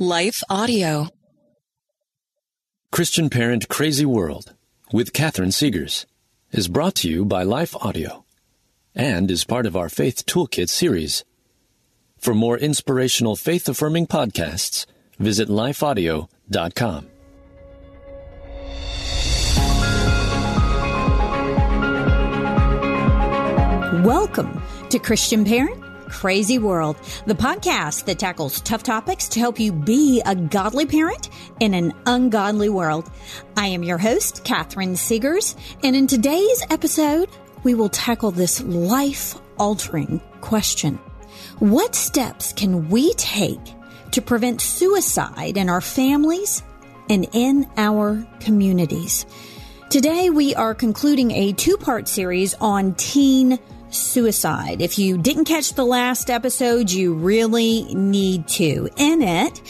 Life Audio. Christian Parent Crazy World with Catherine Segars is brought to you by Life Audio and is part of our Faith Toolkit series. For more inspirational faith affirming podcasts, visit lifeaudio.com. Welcome to Christian Parent Crazy World, the podcast that tackles tough topics to help you be a godly parent in an ungodly world. I am your host, Catherine Segars, and in today's episode, we will tackle this life altering question. What steps can we take to prevent suicide in our families and in our communities? Today, we are concluding a two part series on teen suicide. If you didn't catch the last episode, you really need to. In it,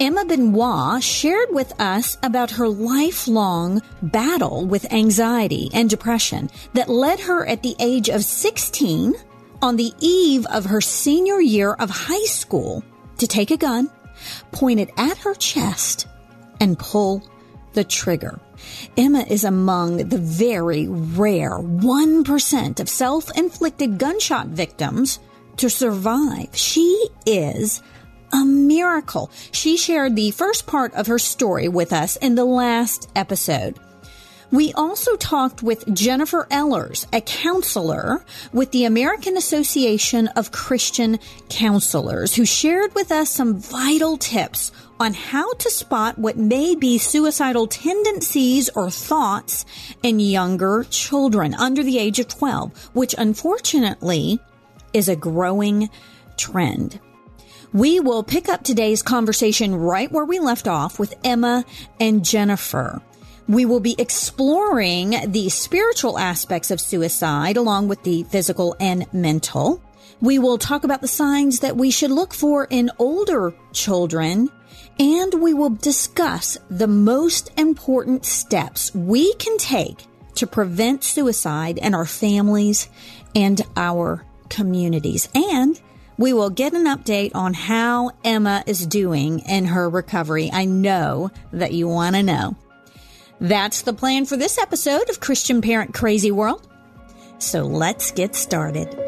Emma Benoit shared with us about her lifelong battle with anxiety and depression that led her at the age of 16 on the eve of her senior year of high school to take a gun, point it at her chest, and pull the trigger. Emma is among the very rare 1% of self inflicted gunshot victims to survive. She is a miracle. She shared the first part of her story with us in the last episode. We also talked with Jennifer Ellers, a counselor with the American Association of Christian Counselors, who shared with us some vital tips on how to spot what may be suicidal tendencies or thoughts in younger children under the age of 12, which unfortunately is a growing trend. We will pick up today's conversation right where we left off with Emma and Jennifer. We will be exploring the spiritual aspects of suicide along with the physical and mental. We will talk about the signs that we should look for in older children and we will discuss the most important steps we can take to prevent suicide in our families and our communities. And we will get an update on how Emma is doing in her recovery. I know that you want to know. That's the plan for this episode of Christian Parent Crazy World. So let's get started.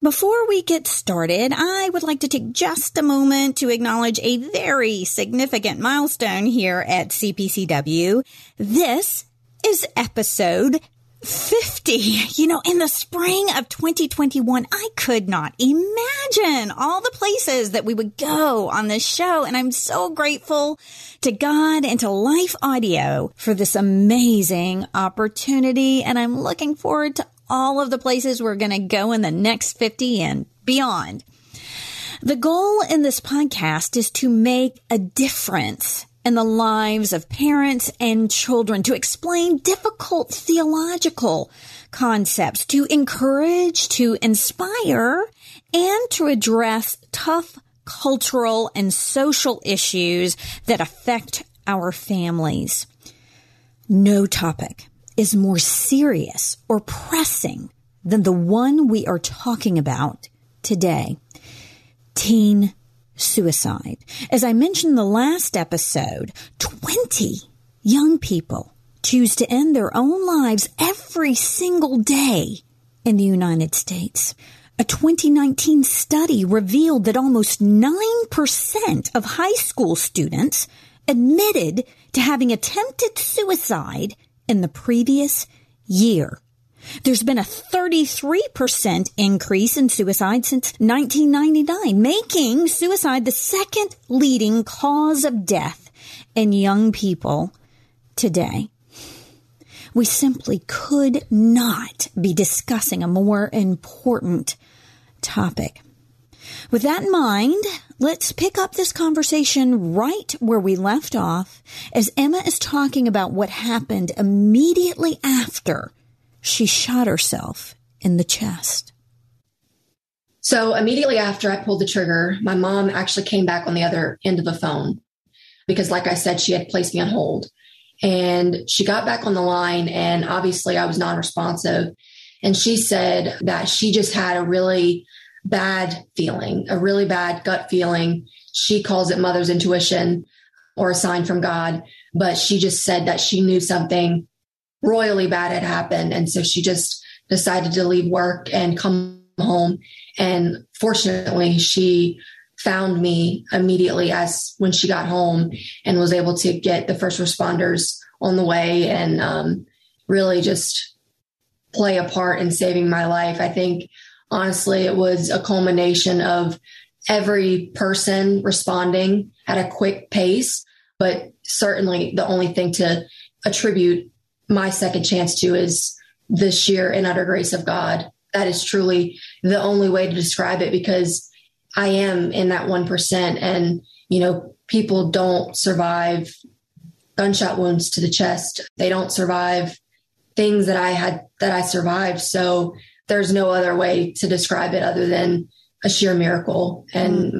Before we get started, I would like to take just a moment to acknowledge a very significant milestone here at CPCW. This is episode 50. You know, in the spring of 2021, I could not imagine all the places that we would go on this show. And I'm so grateful to God and to Life Audio for this amazing opportunity. And I'm looking forward to all of the places we're going to go in the next 50 and beyond. The goal in this podcast is to make a difference in the lives of parents and children, to explain difficult theological concepts, to encourage, to inspire, and to address tough cultural and social issues that affect our families. No topic is more serious or pressing than the one we are talking about today. Teen suicide. As I mentioned in the last episode, 20 young people choose to end their own lives every single day in the United States. A 2019 study revealed that almost 9% of high school students admitted to having attempted suicide in the previous year. There's been a 33% increase in suicide since 1999, making suicide the second leading cause of death in young people today. We simply could not be discussing a more important topic. With that in mind, let's pick up this conversation right where we left off as Emma is talking about what happened immediately after she shot herself in the chest. So immediately after I pulled the trigger, my mom actually came back on the other end of the phone because, like I said, she had placed me on hold. And she got back on the line, and obviously I was non responsive. And she said that she just had a really bad feeling, a really bad gut feeling. She calls it mother's intuition or a sign from God. But she just said that she knew something royally bad had happened. And so she just decided to leave work and come home. And fortunately, she found me immediately as when she got home and was able to get the first responders on the way and um, really just play a part in saving my life. I think honestly, it was a culmination of every person responding at a quick pace, but certainly the only thing to attribute my second chance to is the sheer and utter grace of God. That is truly the only way to describe it because I am in that 1%. And, you know, people don't survive gunshot wounds to the chest. They don't survive things that I had, that I survived. So there's no other way to describe it other than a sheer miracle. And mm.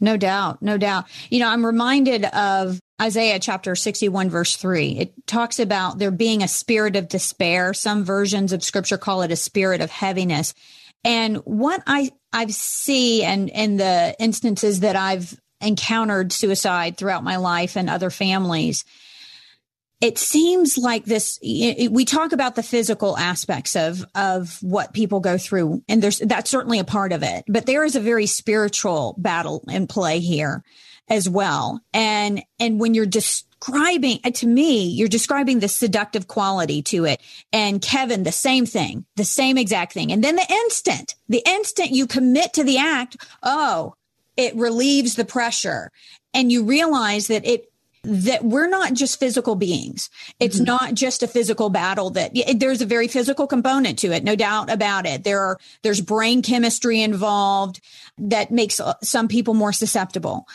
no doubt, no doubt. You know, I'm reminded of Isaiah chapter 61, verse 3. It talks about there being a spirit of despair. Some versions of scripture call it a spirit of heaviness. And what I, I see and in the instances that I've encountered suicide throughout my life and other families, it seems like this we talk about the physical aspects of of what people go through and there's that's certainly a part of it but there is a very spiritual battle in play here as well. And and when you're describing uh, to me you're describing the seductive quality to it. And kevin the same thing the same exact thing. And then the instant the instant you commit to the act oh it relieves the pressure. And you realize that it that we're not just physical beings. It's mm-hmm. not just a physical battle that there's a very physical component to it. No doubt about it. There are, there's brain chemistry involved that makes uh, some people more susceptible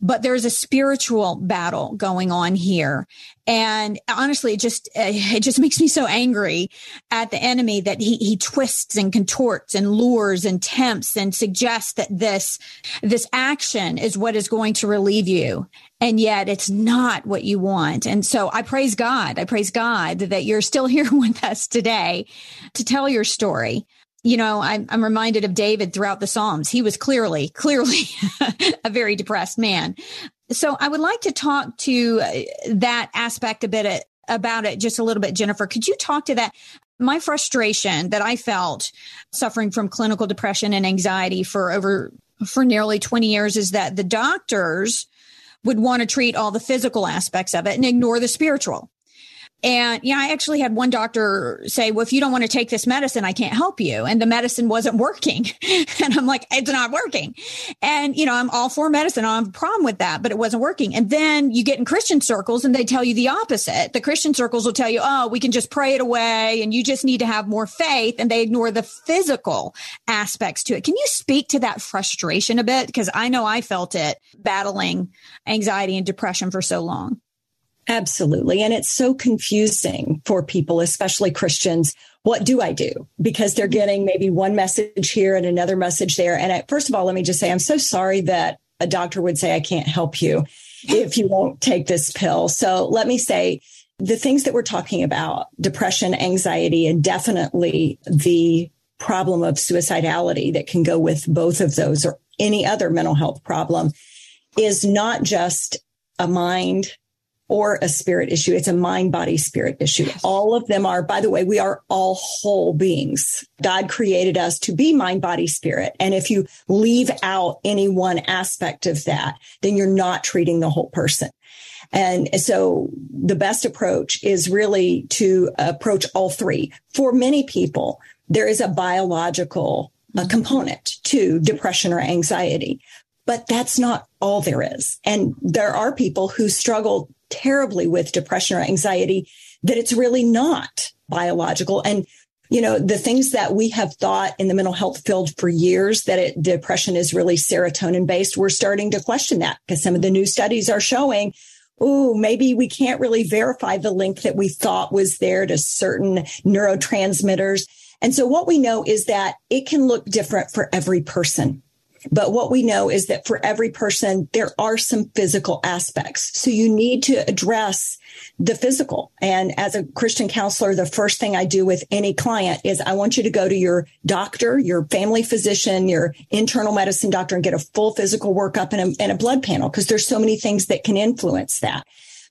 but there's a spiritual battle going on here and honestly it just uh, it just makes me so angry at the enemy that he he twists and contorts and lures and tempts and suggests that this this action is what is going to relieve you and yet it's not what you want and so i praise god i praise god that you're still here with us today to tell your story you know, I'm, I'm reminded of David throughout the Psalms. He was clearly, clearly a very depressed man. So I would like to talk to uh, that aspect a bit uh, about it just a little bit, Jennifer. Could you talk to that? My frustration that I felt suffering from clinical depression and anxiety for over, for nearly 20 years is that the doctors would want to treat all the physical aspects of it and ignore the spiritual. And yeah, I actually had one doctor say, well, if you don't want to take this medicine, I can't help you. And the medicine wasn't working. and I'm like, it's not working. And, you know, I'm all for medicine. I don't have a problem with that, but it wasn't working. And then you get in Christian circles and they tell you the opposite. The Christian circles will tell you, oh, we can just pray it away and you just need to have more faith. And they ignore the physical aspects to it. Can you speak to that frustration a bit? Because I know I felt it battling anxiety and depression for so long. Absolutely. And it's so confusing for people, especially Christians. What do I do? Because they're getting maybe one message here and another message there. And I, first of all, let me just say, I'm so sorry that a doctor would say, I can't help you if you won't take this pill. So let me say, the things that we're talking about, depression, anxiety, and definitely the problem of suicidality that can go with both of those or any other mental health problem is not just a mind or a spirit issue. It's a mind, body, spirit issue. Yes. All of them are, by the way, we are all whole beings. God created us to be mind, body, spirit. And if you leave out any one aspect of that, then you're not treating the whole person. And so the best approach is really to approach all three. For many people, there is a biological component to depression or anxiety. But that's not all there is. And there are people who struggle terribly with depression or anxiety that it's really not biological. And you know, the things that we have thought in the mental health field for years that it, depression is really serotonin based, we're starting to question that because some of the new studies are showing, oh, maybe we can't really verify the link that we thought was there to certain neurotransmitters. And so what we know is that it can look different for every person. But what we know is that for every person, there are some physical aspects. So you need to address the physical. And as a Christian counselor, the first thing I do with any client is I want you to go to your doctor, your family physician, your internal medicine doctor and get a full physical workup and a, and a blood panel because there's so many things that can influence that.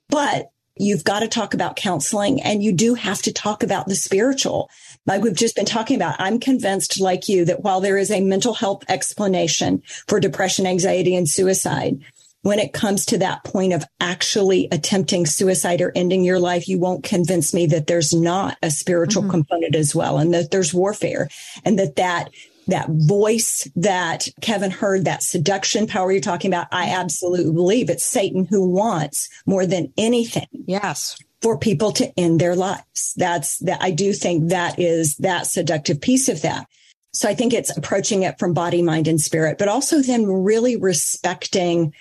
But you've got to talk about counseling and you do have to talk about the spiritual. Like we've just been talking about, I'm convinced like you that while there is a mental health explanation for depression, anxiety, and suicide, when it comes to that point of actually attempting suicide or ending your life, you won't convince me that there's not a spiritual mm-hmm. component as well and that there's warfare and that that that voice that Kevin heard, that seduction power you're talking about, I absolutely believe it's Satan who wants more than anything. Yes. For people to end their lives. That's that. I do think that is that seductive piece of that. So I think it's approaching it from body, mind, and spirit, but also then really respecting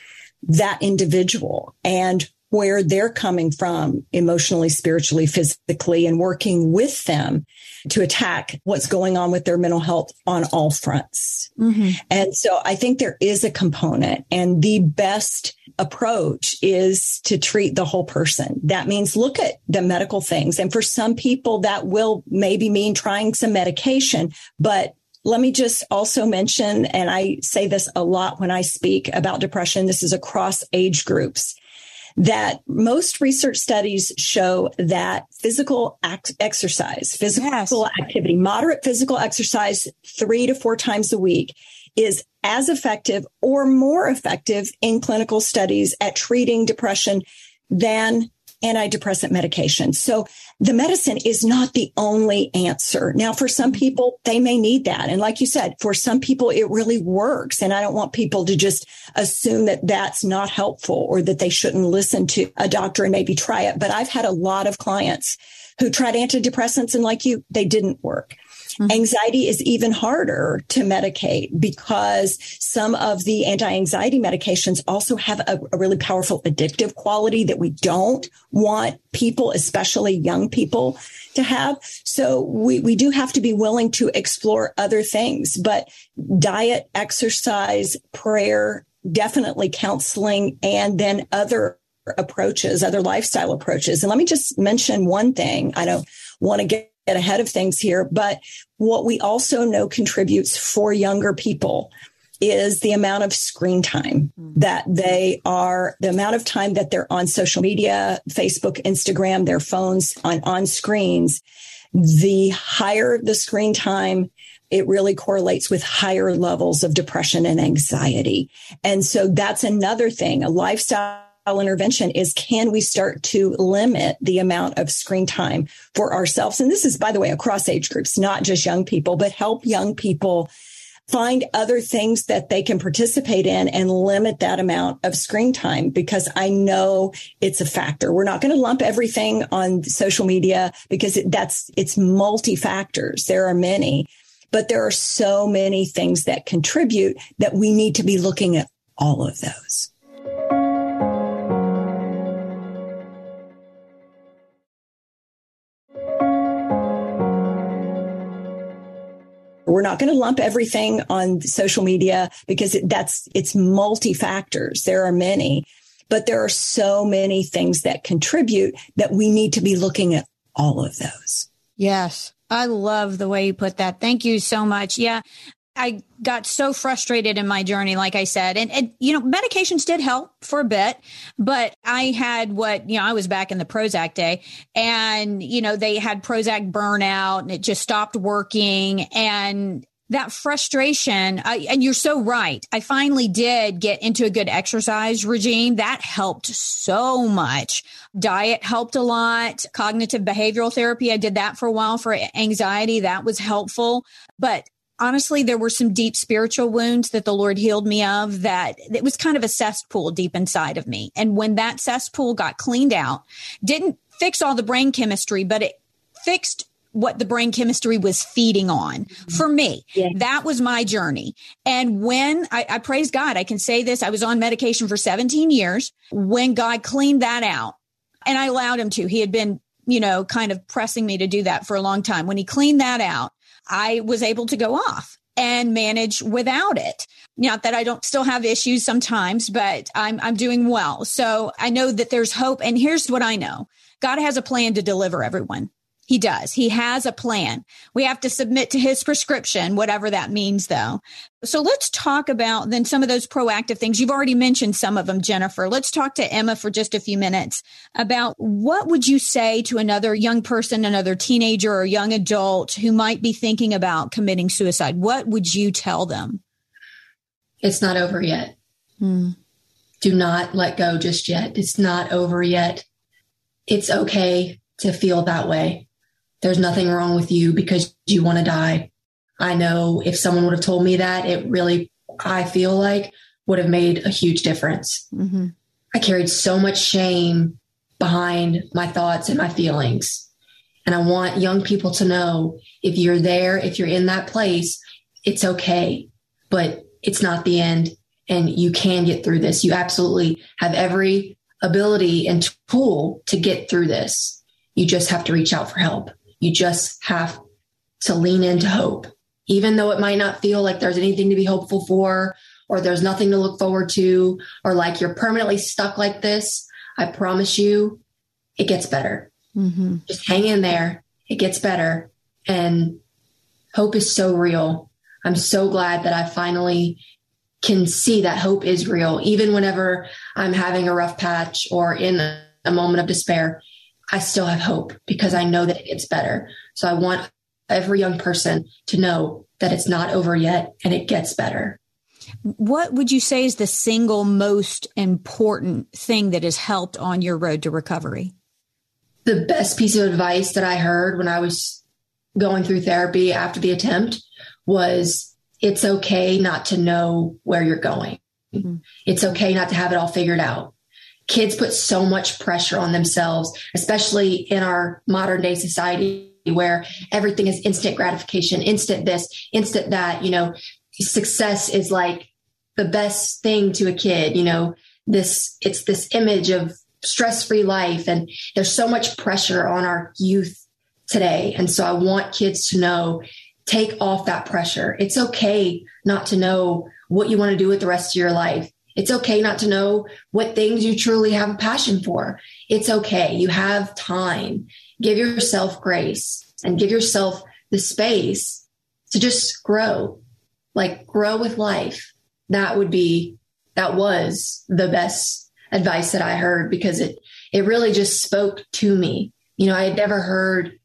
that individual and where they're coming from emotionally, spiritually, physically, and working with them to attack what's going on with their mental health on all fronts. Mm-hmm. And so I think there is a component and the best approach is to treat the whole person. That means look at the medical things. And for some people that will maybe mean trying some medication, but let me just also mention, and I say this a lot when I speak about depression. This is across age groups that most research studies show that physical act- exercise, physical yes. activity, moderate physical exercise three to four times a week is as effective or more effective in clinical studies at treating depression than antidepressant medication. So the medicine is not the only answer. Now, for some mm-hmm. people, they may need that. And like you said, for some people, it really works. And I don't want people to just assume that that's not helpful or that they shouldn't listen to a doctor and maybe try it. But I've had a lot of clients who tried antidepressants and like you, they didn't work. Mm-hmm. Anxiety is even harder to medicate because some of the anti-anxiety medications also have a, a really powerful addictive quality that we don't want people, especially young people to have. So we, we do have to be willing to explore other things, but diet, exercise, prayer, definitely counseling, and then other approaches, other lifestyle approaches. And let me just mention one thing. I don't want to get ahead of things here. But what we also know contributes for younger people is the amount of screen time mm-hmm. that they are, the amount of time that they're on social media, Facebook, Instagram, their phones on, on screens. The higher the screen time, it really correlates with higher levels of depression and anxiety. And so that's another thing, a lifestyle intervention is can we start to limit the amount of screen time for ourselves? And this is, by the way, across age groups, not just young people, but help young people find other things that they can participate in and limit that amount of screen time because I know it's a factor. We're not going to lump everything on social media because that's, it's multi factors. There are many, but there are so many things that contribute that we need to be looking at all of those. We're not going to lump everything on social media because that's, it's multi factors. There are many, but there are so many things that contribute that we need to be looking at all of those. Yes. I love the way you put that. Thank you so much. Yeah. I got so frustrated in my journey, like I said, and, and, you know, medications did help for a bit, but I had what, you know, I was back in the Prozac day and, you know, they had Prozac burnout and it just stopped working. And that frustration, I, and you're so right. I finally did get into a good exercise regime. That helped so much. Diet helped a lot. Cognitive behavioral therapy, I did that for a while for anxiety. That was helpful. But honestly, there were some deep spiritual wounds that the Lord healed me of that it was kind of a cesspool deep inside of me. And when that cesspool got cleaned out, didn't fix all the brain chemistry, but it fixed what the brain chemistry was feeding on for me. Yeah. That was my journey. And when I, I praise God, I can say this, I was on medication for 17 years. When God cleaned that out, and I allowed him to, he had been, you know, kind of pressing me to do that for a long time. When he cleaned that out, I was able to go off and manage without it. Not that I don't still have issues sometimes, but I'm I'm doing well. So I know that there's hope. And here's what I know. God has a plan to deliver everyone. He does. He has a plan. We have to submit to his prescription, whatever that means though. So let's talk about then some of those proactive things. You've already mentioned some of them, Jennifer. Let's talk to Emma for just a few minutes about what would you say to another young person, another teenager or young adult who might be thinking about committing suicide? What would you tell them? It's not over yet. Hmm. Do not let go just yet. It's not over yet. It's okay to feel that way there's nothing wrong with you because you want to die. I know if someone would have told me that, it really, I feel like, would have made a huge difference. Mm-hmm. I carried so much shame behind my thoughts and my feelings. And I want young people to know if you're there, if you're in that place, it's okay, but it's not the end. And you can get through this. You absolutely have every ability and tool to get through this. You just have to reach out for help. You just have to lean into hope, even though it might not feel like there's anything to be hopeful for, or there's nothing to look forward to, or like you're permanently stuck like this. I promise you, it gets better. Mm-hmm. Just hang in there. It gets better. And hope is so real. I'm so glad that I finally can see that hope is real, even whenever I'm having a rough patch or in a moment of despair. I still have hope because I know that it gets better. So I want every young person to know that it's not over yet and it gets better. What would you say is the single most important thing that has helped on your road to recovery? The best piece of advice that I heard when I was going through therapy after the attempt was it's okay not to know where you're going. Mm-hmm. It's okay not to have it all figured out kids put so much pressure on themselves, especially in our modern day society where everything is instant gratification, instant this, instant that, you know, success is like the best thing to a kid, you know, this, it's this image of stress free life. And there's so much pressure on our youth today. And so I want kids to know, take off that pressure. It's okay not to know what you want to do with the rest of your life. It's okay not to know what things you truly have a passion for. It's okay. You have time. Give yourself grace and give yourself the space to just grow, like grow with life. That would be, that was the best advice that I heard because it, it really just spoke to me. You know, I had never heard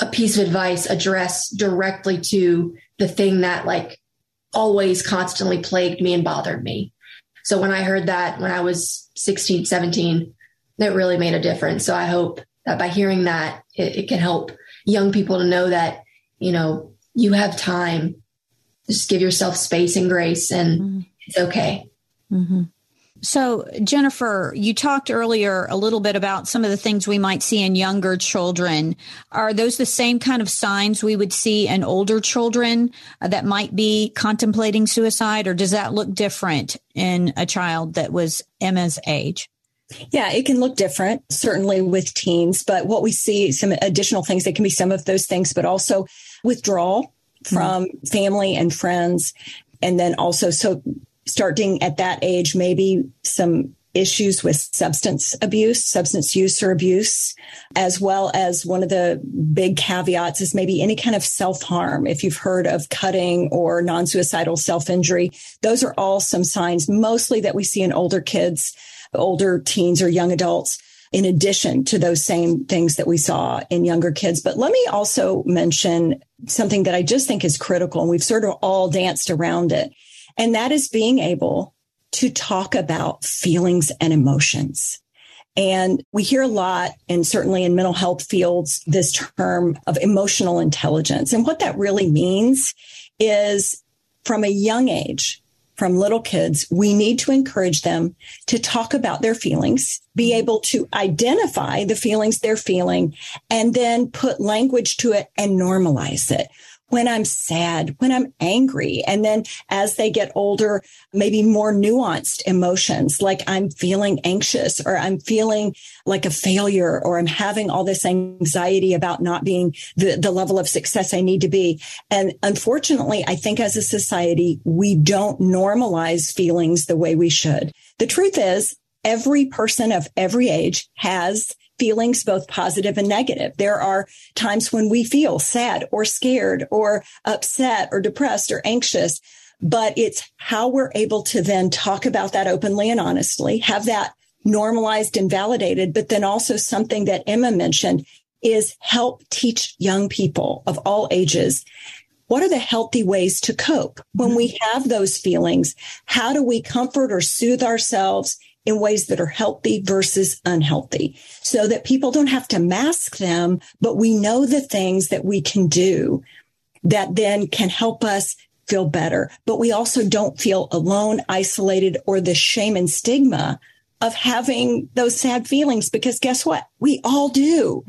a piece of advice addressed directly to the thing that like always constantly plagued me and bothered me. So when I heard that when I was 16, 17, that really made a difference. So I hope that by hearing that, it, it can help young people to know that, you know, you have time. Just give yourself space and grace and mm-hmm. it's okay. Mm-hmm. So, Jennifer, you talked earlier a little bit about some of the things we might see in younger children. Are those the same kind of signs we would see in older children uh, that might be contemplating suicide, or does that look different in a child that was Emma's age? Yeah, it can look different, certainly with teens, but what we see some additional things, they can be some of those things, but also withdrawal from mm-hmm. family and friends. And then also, so starting at that age, maybe some issues with substance abuse, substance use or abuse, as well as one of the big caveats is maybe any kind of self harm. If you've heard of cutting or non suicidal self injury, those are all some signs mostly that we see in older kids, older teens or young adults in addition to those same things that we saw in younger kids. But let me also mention something that I just think is critical, and we've sort of all danced around it. And that is being able to talk about feelings and emotions. And we hear a lot, and certainly in mental health fields, this term of emotional intelligence. And what that really means is from a young age, from little kids, we need to encourage them to talk about their feelings, be able to identify the feelings they're feeling, and then put language to it and normalize it when I'm sad, when I'm angry. And then as they get older, maybe more nuanced emotions like I'm feeling anxious or I'm feeling like a failure or I'm having all this anxiety about not being the, the level of success I need to be. And unfortunately, I think as a society, we don't normalize feelings the way we should. The truth is every person of every age has feelings, both positive and negative. There are times when we feel sad or scared or upset or depressed or anxious, but it's how we're able to then talk about that openly and honestly, have that normalized and validated, but then also something that Emma mentioned is help teach young people of all ages what are the healthy ways to cope when we mm-hmm. have those feelings? How do we comfort or soothe ourselves in ways that are healthy versus unhealthy so that people don't have to mask them, but we know the things that we can do that then can help us feel better. But we also don't feel alone, isolated, or the shame and stigma of having those sad feelings because guess what? We all do.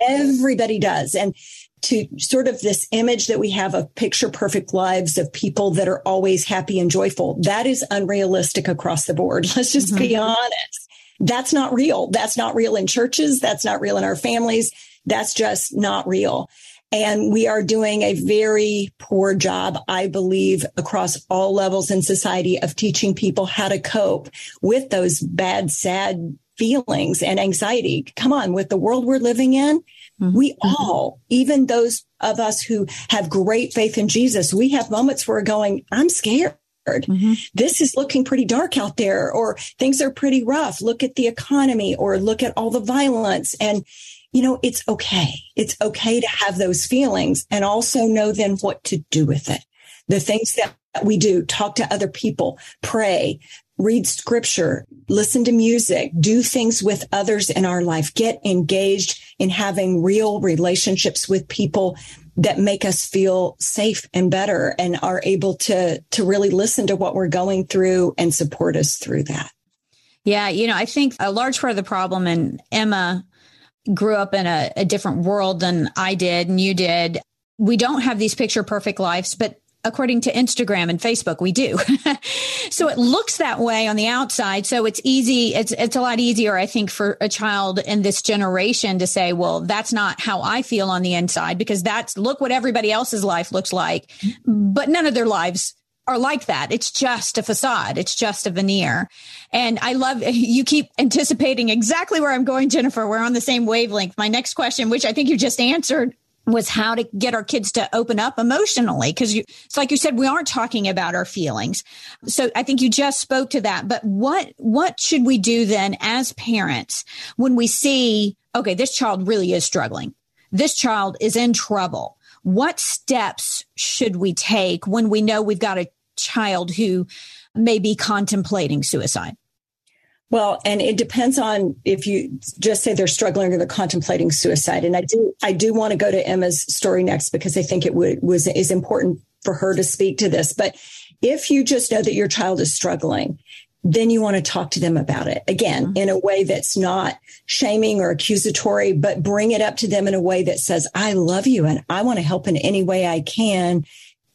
Everybody does. And to sort of this image that we have of picture perfect lives of people that are always happy and joyful. That is unrealistic across the board. Let's just mm-hmm. be honest. That's not real. That's not real in churches. That's not real in our families. That's just not real. And we are doing a very poor job, I believe, across all levels in society of teaching people how to cope with those bad, sad feelings and anxiety. Come on, with the world we're living in, Mm-hmm. We all, even those of us who have great faith in Jesus, we have moments where we're going, I'm scared. Mm-hmm. This is looking pretty dark out there, or things are pretty rough. Look at the economy, or look at all the violence. And, you know, it's okay. It's okay to have those feelings and also know then what to do with it. The things that we do, talk to other people, pray, read scripture, listen to music, do things with others in our life, get engaged in having real relationships with people that make us feel safe and better and are able to, to really listen to what we're going through and support us through that. Yeah. You know, I think a large part of the problem, and Emma grew up in a, a different world than I did and you did. We don't have these picture perfect lives, but according to Instagram and Facebook, we do. so it looks that way on the outside. So it's easy. It's, it's a lot easier, I think, for a child in this generation to say, well, that's not how I feel on the inside because that's look what everybody else's life looks like. But none of their lives are like that. It's just a facade. It's just a veneer. And I love you keep anticipating exactly where I'm going, Jennifer. We're on the same wavelength. My next question, which I think you just answered was how to get our kids to open up emotionally. Cause you, it's like you said, we aren't talking about our feelings. So I think you just spoke to that. But what, what should we do then as parents when we see, okay, this child really is struggling. This child is in trouble. What steps should we take when we know we've got a child who may be contemplating suicide? Well, and it depends on if you just say they're struggling or they're contemplating suicide. And I do, I do want to go to Emma's story next because I think it would, was, is important for her to speak to this. But if you just know that your child is struggling, then you want to talk to them about it again mm-hmm. in a way that's not shaming or accusatory, but bring it up to them in a way that says, I love you and I want to help in any way I can.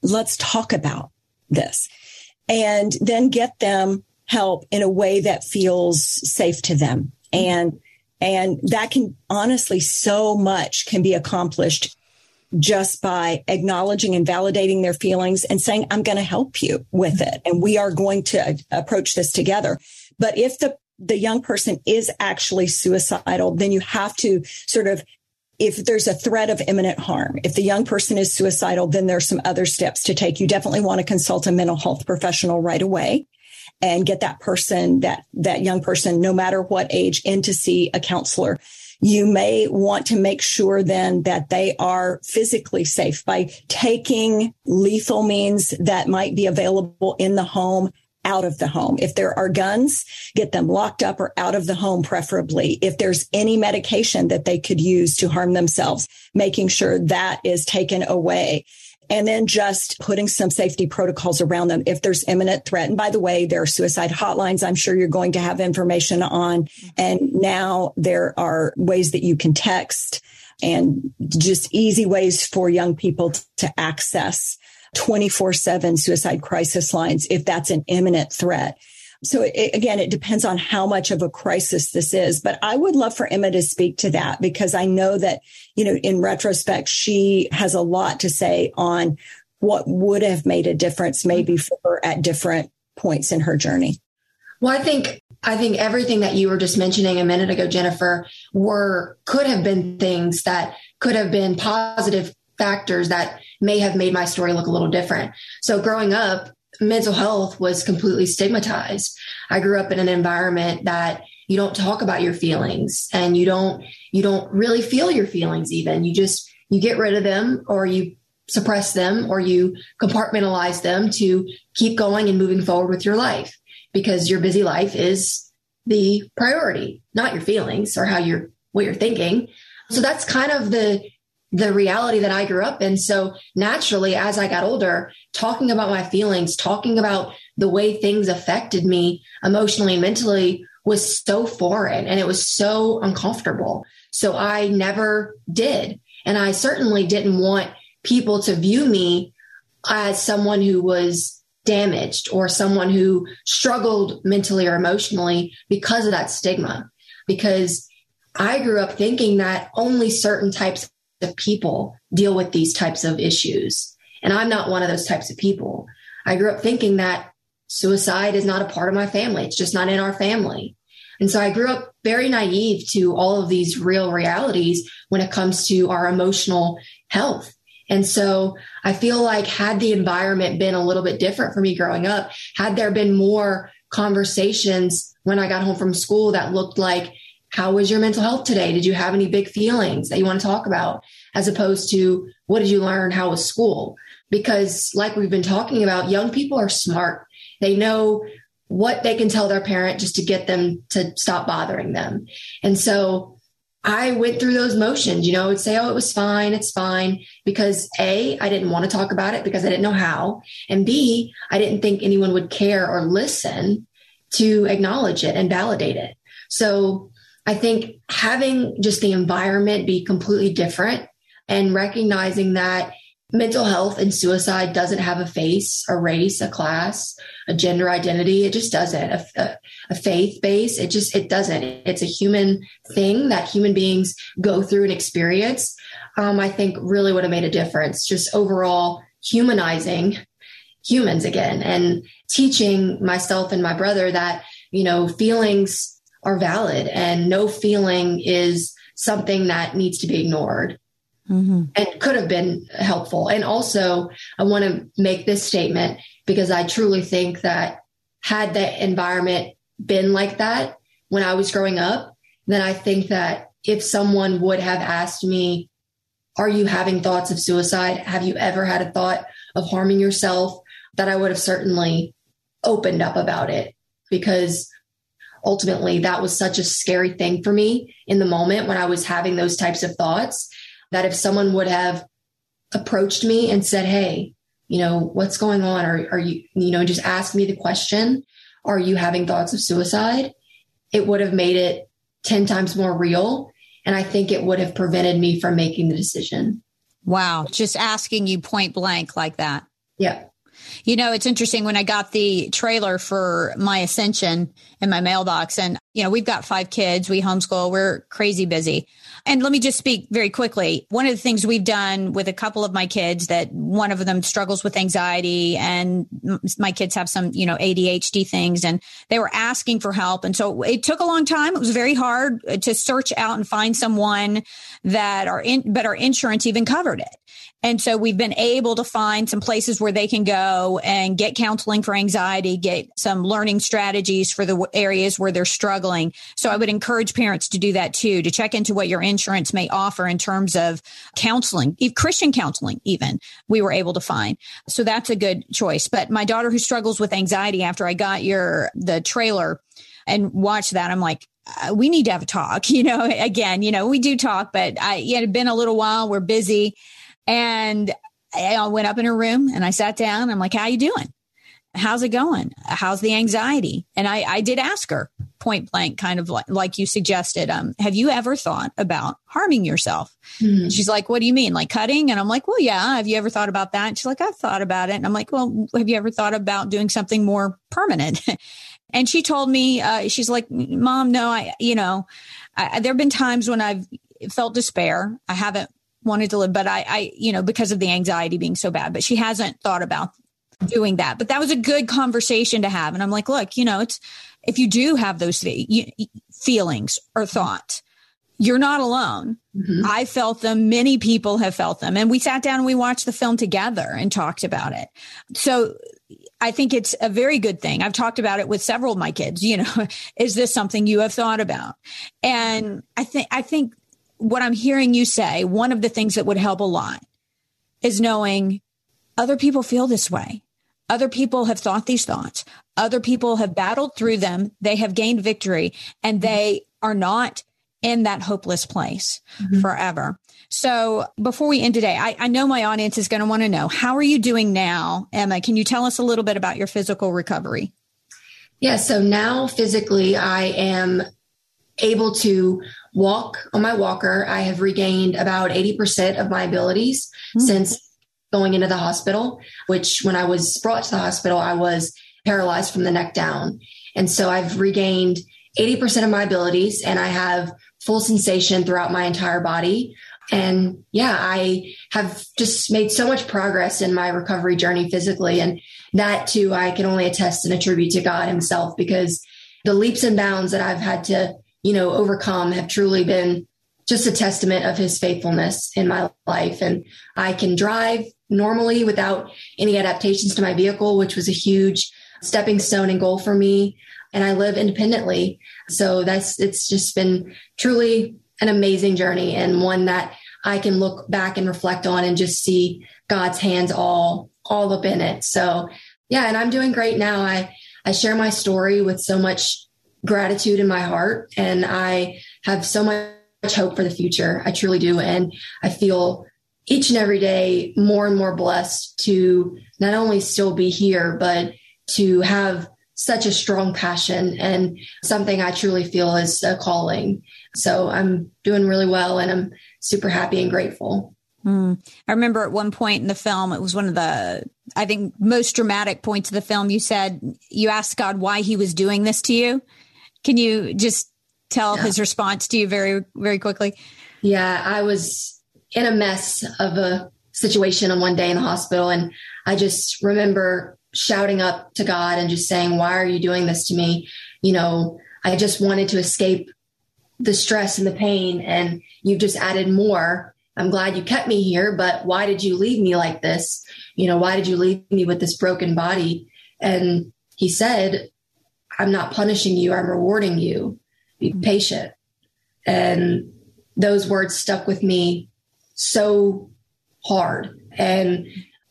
Let's talk about this and then get them help in a way that feels safe to them. And, and that can honestly, so much can be accomplished just by acknowledging and validating their feelings and saying, I'm going to help you with it. And we are going to uh, approach this together. But if the the young person is actually suicidal, then you have to sort of if there's a threat of imminent harm, if the young person is suicidal, then there's some other steps to take. You definitely want to consult a mental health professional right away and get that person, that, that young person, no matter what age, in to see a counselor. You may want to make sure then that they are physically safe by taking lethal means that might be available in the home out of the home. If there are guns, get them locked up or out of the home, preferably. If there's any medication that they could use to harm themselves, making sure that is taken away and then just putting some safety protocols around them if there's imminent threat. And by the way, there are suicide hotlines I'm sure you're going to have information on. And now there are ways that you can text and just easy ways for young people to access 24 7 suicide crisis lines if that's an imminent threat. So it, again, it depends on how much of a crisis this is, but I would love for Emma to speak to that because I know that, you know, in retrospect, she has a lot to say on what would have made a difference maybe for her at different points in her journey. Well, I think I think everything that you were just mentioning a minute ago, Jennifer, were could have been things that could have been positive factors that may have made my story look a little different. So growing up, mental health was completely stigmatized. I grew up in an environment that you don't talk about your feelings and you don't you don't really feel your feelings even. You just you get rid of them or you suppress them or you compartmentalize them to keep going and moving forward with your life because your busy life is the priority, not your feelings or how you're what you're thinking. So that's kind of the the reality that I grew up in. So naturally, as I got older, talking about my feelings, talking about the way things affected me emotionally and mentally was so foreign and it was so uncomfortable. So I never did. And I certainly didn't want people to view me as someone who was damaged or someone who struggled mentally or emotionally because of that stigma. Because I grew up thinking that only certain types of people deal with these types of issues. And I'm not one of those types of people. I grew up thinking that suicide is not a part of my family. It's just not in our family. And so I grew up very naive to all of these real realities when it comes to our emotional health. And so I feel like had the environment been a little bit different for me growing up, had there been more conversations when I got home from school that looked like, how was your mental health today? Did you have any big feelings that you want to talk about? As opposed to what did you learn? How was school? Because like we've been talking about, young people are smart. They know what they can tell their parent just to get them to stop bothering them. And so I went through those motions, you know, I would say, Oh, it was fine. It's fine. Because A, I didn't want to talk about it because I didn't know how. And B, I didn't think anyone would care or listen to acknowledge it and validate it. So I think having just the environment be completely different and recognizing that mental health and suicide doesn't have a face, a race, a class, a gender identity. It just doesn't. A, a, a, faith base. It just it doesn't. It's a human thing that human beings go through and experience. Um, I think really would have made a difference. Just overall humanizing humans again and teaching myself and my brother that you know feelings are valid and no feeling is something that needs to be ignored mm-hmm. and could have been helpful. And also, I want to make this statement because I truly think that had the environment been like that when I was growing up, then I think that if someone would have asked me, Are you having thoughts of suicide? Have you ever had a thought of harming yourself? That I would have certainly opened up about it because ultimately that was such a scary thing for me in the moment when I was having those types of thoughts that if someone would have approached me and said, Hey, you know, what's going on? Or are you, you know, just ask me the question, are you having thoughts of suicide? It would have made it 10 times more real. And I think it would have prevented me from making the decision. Wow. Just asking you point blank like that. Yeah. You know, it's interesting when I got the trailer for My Ascension in my mailbox and you know, we've got five kids, we homeschool, we're crazy busy. And let me just speak very quickly. One of the things we've done with a couple of my kids that one of them struggles with anxiety and my kids have some, you know, ADHD things and they were asking for help. And so it took a long time. It was very hard uh, to search out and find someone that are in, but our insurance even covered it. And so we've been able to find some places where they can go and get counseling for anxiety, get some learning strategies for the areas where they're struggling. So I would encourage parents to do that too, to check into what your insurance may offer in terms of counseling, Christian counseling, even we were able to find. So that's a good choice. But my daughter who struggles with anxiety after I got your, the trailer and watched that, I'm like, uh, we need to have a talk, you know, again, you know, we do talk, but I, it had been a little while. We're busy and I went up in her room and I sat down. I'm like, how you doing? How's it going? How's the anxiety? And I, I did ask her point blank, kind of like, like you suggested, um, have you ever thought about harming yourself? Mm-hmm. She's like, what do you mean? Like cutting? And I'm like, well, yeah. Have you ever thought about that? And she's like, I've thought about it. And I'm like, well, have you ever thought about doing something more permanent? and she told me, uh, she's like, mom, no, I, you know, I, there have been times when I've felt despair. I haven't wanted to live, but I, I, you know, because of the anxiety being so bad, but she hasn't thought about doing that. But that was a good conversation to have. And I'm like, look, you know, it's, if you do have those feelings or thoughts, you're not alone. Mm-hmm. I felt them. Many people have felt them. And we sat down and we watched the film together and talked about it. So I think it's a very good thing. I've talked about it with several of my kids, you know, is this something you have thought about? And I think, I think what I'm hearing you say, one of the things that would help a lot is knowing other people feel this way. Other people have thought these thoughts. Other people have battled through them. They have gained victory and they are not in that hopeless place mm-hmm. forever. So before we end today, I, I know my audience is going to want to know how are you doing now, Emma? Can you tell us a little bit about your physical recovery? Yeah. So now physically, I am able to walk on my walker. I have regained about 80% of my abilities mm-hmm. since going into the hospital, which when I was brought to the hospital, I was paralyzed from the neck down. And so I've regained 80% of my abilities and I have full sensation throughout my entire body. And yeah, I have just made so much progress in my recovery journey physically. And that too, I can only attest and attribute to God Himself because the leaps and bounds that I've had to you know, overcome have truly been just a testament of his faithfulness in my life. And I can drive normally without any adaptations to my vehicle, which was a huge stepping stone and goal for me. And I live independently. So that's, it's just been truly an amazing journey and one that I can look back and reflect on and just see God's hands all, all up in it. So yeah, and I'm doing great now. I, I share my story with so much gratitude in my heart and I have so much hope for the future. I truly do. And I feel each and every day more and more blessed to not only still be here, but to have such a strong passion and something I truly feel is a calling. So I'm doing really well and I'm super happy and grateful. Mm. I remember at one point in the film, it was one of the, I think, most dramatic points of the film. You said you asked God why he was doing this to you. Can you just tell yeah. his response to you very, very quickly? Yeah, I was in a mess of a situation on one day in the hospital. And I just remember shouting up to God and just saying, Why are you doing this to me? You know, I just wanted to escape the stress and the pain, and you've just added more. I'm glad you kept me here, but why did you leave me like this? You know, why did you leave me with this broken body? And he said, I'm not punishing you, I'm rewarding you. Be mm-hmm. patient. And those words stuck with me so hard. And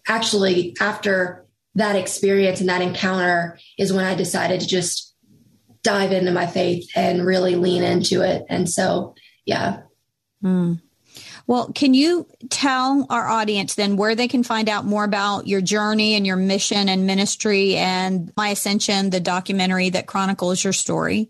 actually, after that experience and that encounter, is when I decided to just dive into my faith and really lean into it. And so, yeah. Mm. Well, can you tell our audience then where they can find out more about your journey and your mission and ministry and My Ascension, the documentary that chronicles your story?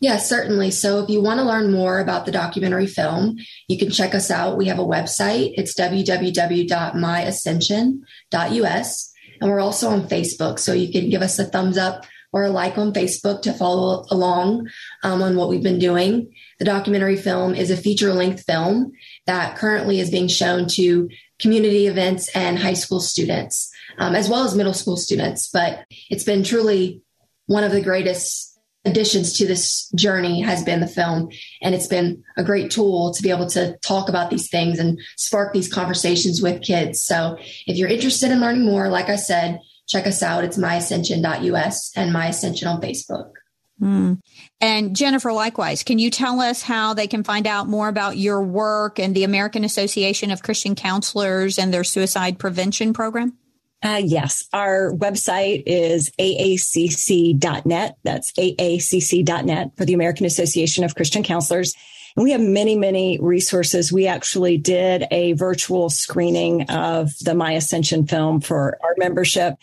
Yes, certainly. So if you want to learn more about the documentary film, you can check us out. We have a website. It's www.myascension.us. And we're also on Facebook. So you can give us a thumbs up or a like on Facebook to follow along um, on what we've been doing. The documentary film is a feature length film that currently is being shown to community events and high school students, um, as well as middle school students. But it's been truly one of the greatest additions to this journey has been the film. And it's been a great tool to be able to talk about these things and spark these conversations with kids. So if you're interested in learning more, like I said, check us out. It's myascension.us and myascension on Facebook. Mm. And Jennifer, likewise, can you tell us how they can find out more about your work and the American Association of Christian Counselors and their suicide prevention program? Uh, yes, our website is aacc.net. That's aacc.net for the American Association of Christian Counselors. We have many, many resources. We actually did a virtual screening of the My Ascension film for our membership.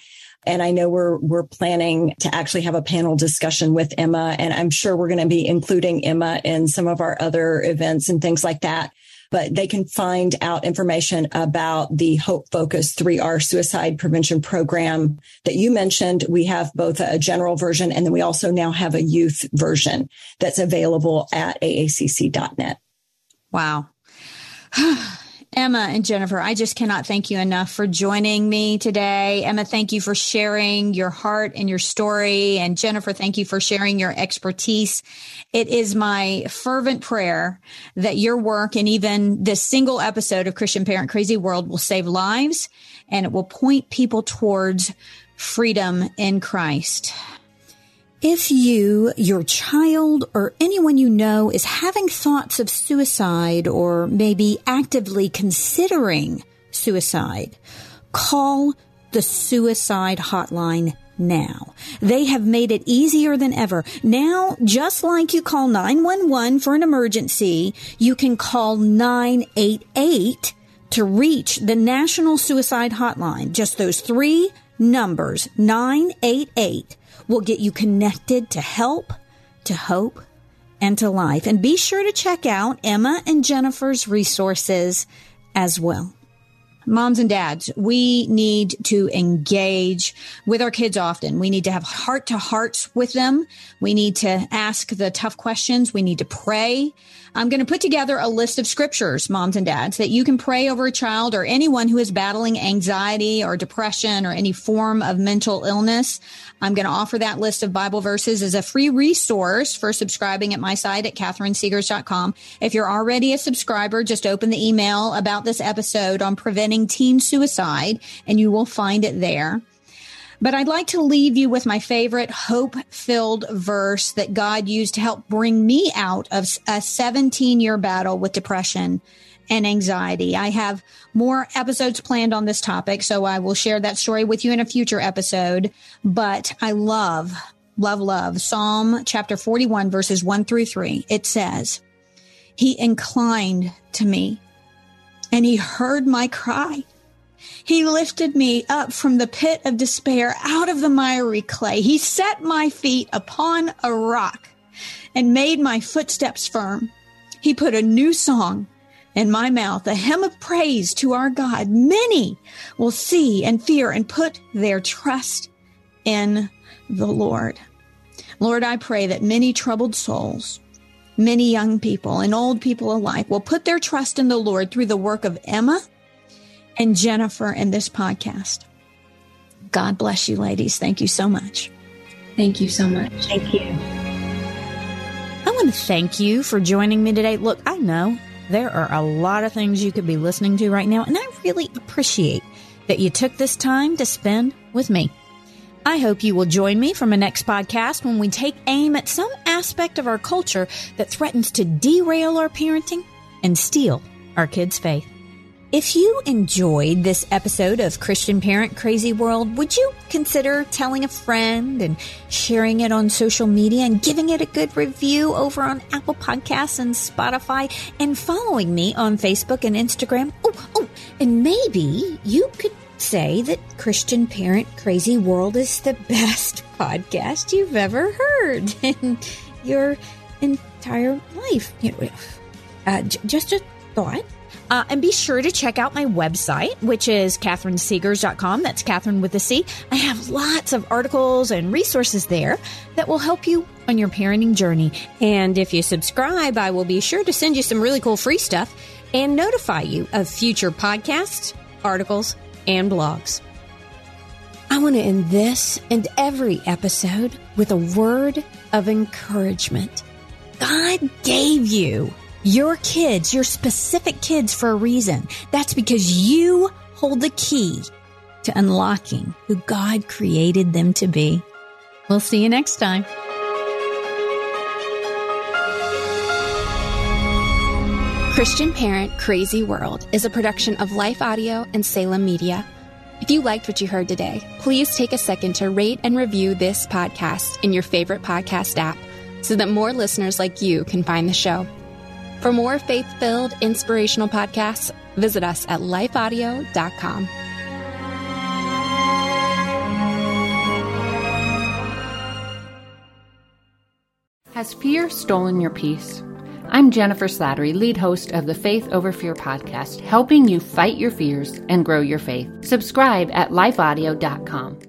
And I know we're, we're planning to actually have a panel discussion with Emma. And I'm sure we're going to be including Emma in some of our other events and things like that but they can find out information about the Hope Focus 3R suicide prevention program that you mentioned. We have both a general version and then we also now have a youth version that's available at aacc.net. Wow. Emma and Jennifer, I just cannot thank you enough for joining me today. Emma, thank you for sharing your heart and your story. And Jennifer, thank you for sharing your expertise. It is my fervent prayer that your work and even this single episode of Christian Parent Crazy World will save lives and it will point people towards freedom in Christ. If you, your child, or anyone you know is having thoughts of suicide or maybe actively considering suicide, call the suicide hotline now. They have made it easier than ever. Now, just like you call 911 for an emergency, you can call 988 to reach the National Suicide Hotline. Just those three numbers, 988 will get you connected to help, to hope, and to life. And be sure to check out Emma and Jennifer's resources as well. Moms and dads, we need to engage with our kids often. We need to have heart to hearts with them. We need to ask the tough questions. We need to pray. I'm going to put together a list of scriptures, moms and dads, that you can pray over a child or anyone who is battling anxiety or depression or any form of mental illness. I'm going to offer that list of Bible verses as a free resource for subscribing at my site at catherinesegars.com. If you're already a subscriber, just open the email about this episode on preventing teen suicide and you will find it there. But I'd like to leave you with my favorite hope filled verse that God used to help bring me out of a 17 year battle with depression and anxiety. I have more episodes planned on this topic, so I will share that story with you in a future episode. But I love, love, love Psalm chapter 41, verses 1 through 3. It says, He inclined to me and he heard my cry he lifted me up from the pit of despair out of the miry clay. He set my feet upon a rock and made my footsteps firm. He put a new song in my mouth, a hymn of praise to our God. Many will see and fear and put their trust in the Lord. Lord, I pray that many troubled souls, many young people and old people alike will put their trust in the Lord through the work of Emma and Jennifer and this podcast. God bless you, ladies. Thank you so much. Thank you so much. Thank you. I want to thank you for joining me today. Look, I know there are a lot of things you could be listening to right now, and I really appreciate that you took this time to spend with me. I hope you will join me from a next podcast when we take aim at some aspect of our culture that threatens to derail our parenting and steal our kids' faith. If you enjoyed this episode of Christian Parent Crazy World, would you consider telling a friend and sharing it on social media and giving it a good review over on Apple Podcasts and Spotify and following me on Facebook and Instagram? Oh, oh, and maybe you could say that Christian Parent Crazy World is the best podcast you've ever heard in your entire life. Uh, just a thought. Uh, and be sure to check out my website, which is catherinesegars.com. That's Catherine with a C. I have lots of articles and resources there that will help you on your parenting journey. And if you subscribe, I will be sure to send you some really cool free stuff and notify you of future podcasts, articles, and blogs. I want to end this and every episode with a word of encouragement. God gave you your kids, your specific kids for a reason. That's because you hold the key to unlocking who God created them to be. We'll see you next time. Christian Parent Crazy World is a production of Life Audio and Salem Media. If you liked what you heard today, please take a second to rate and review this podcast in your favorite podcast app so that more listeners like you can find the show. For more faith filled, inspirational podcasts, visit us at lifeaudio.com. Has fear stolen your peace? I'm Jennifer Slattery, lead host of the Faith Over Fear podcast, helping you fight your fears and grow your faith. Subscribe at lifeaudio.com.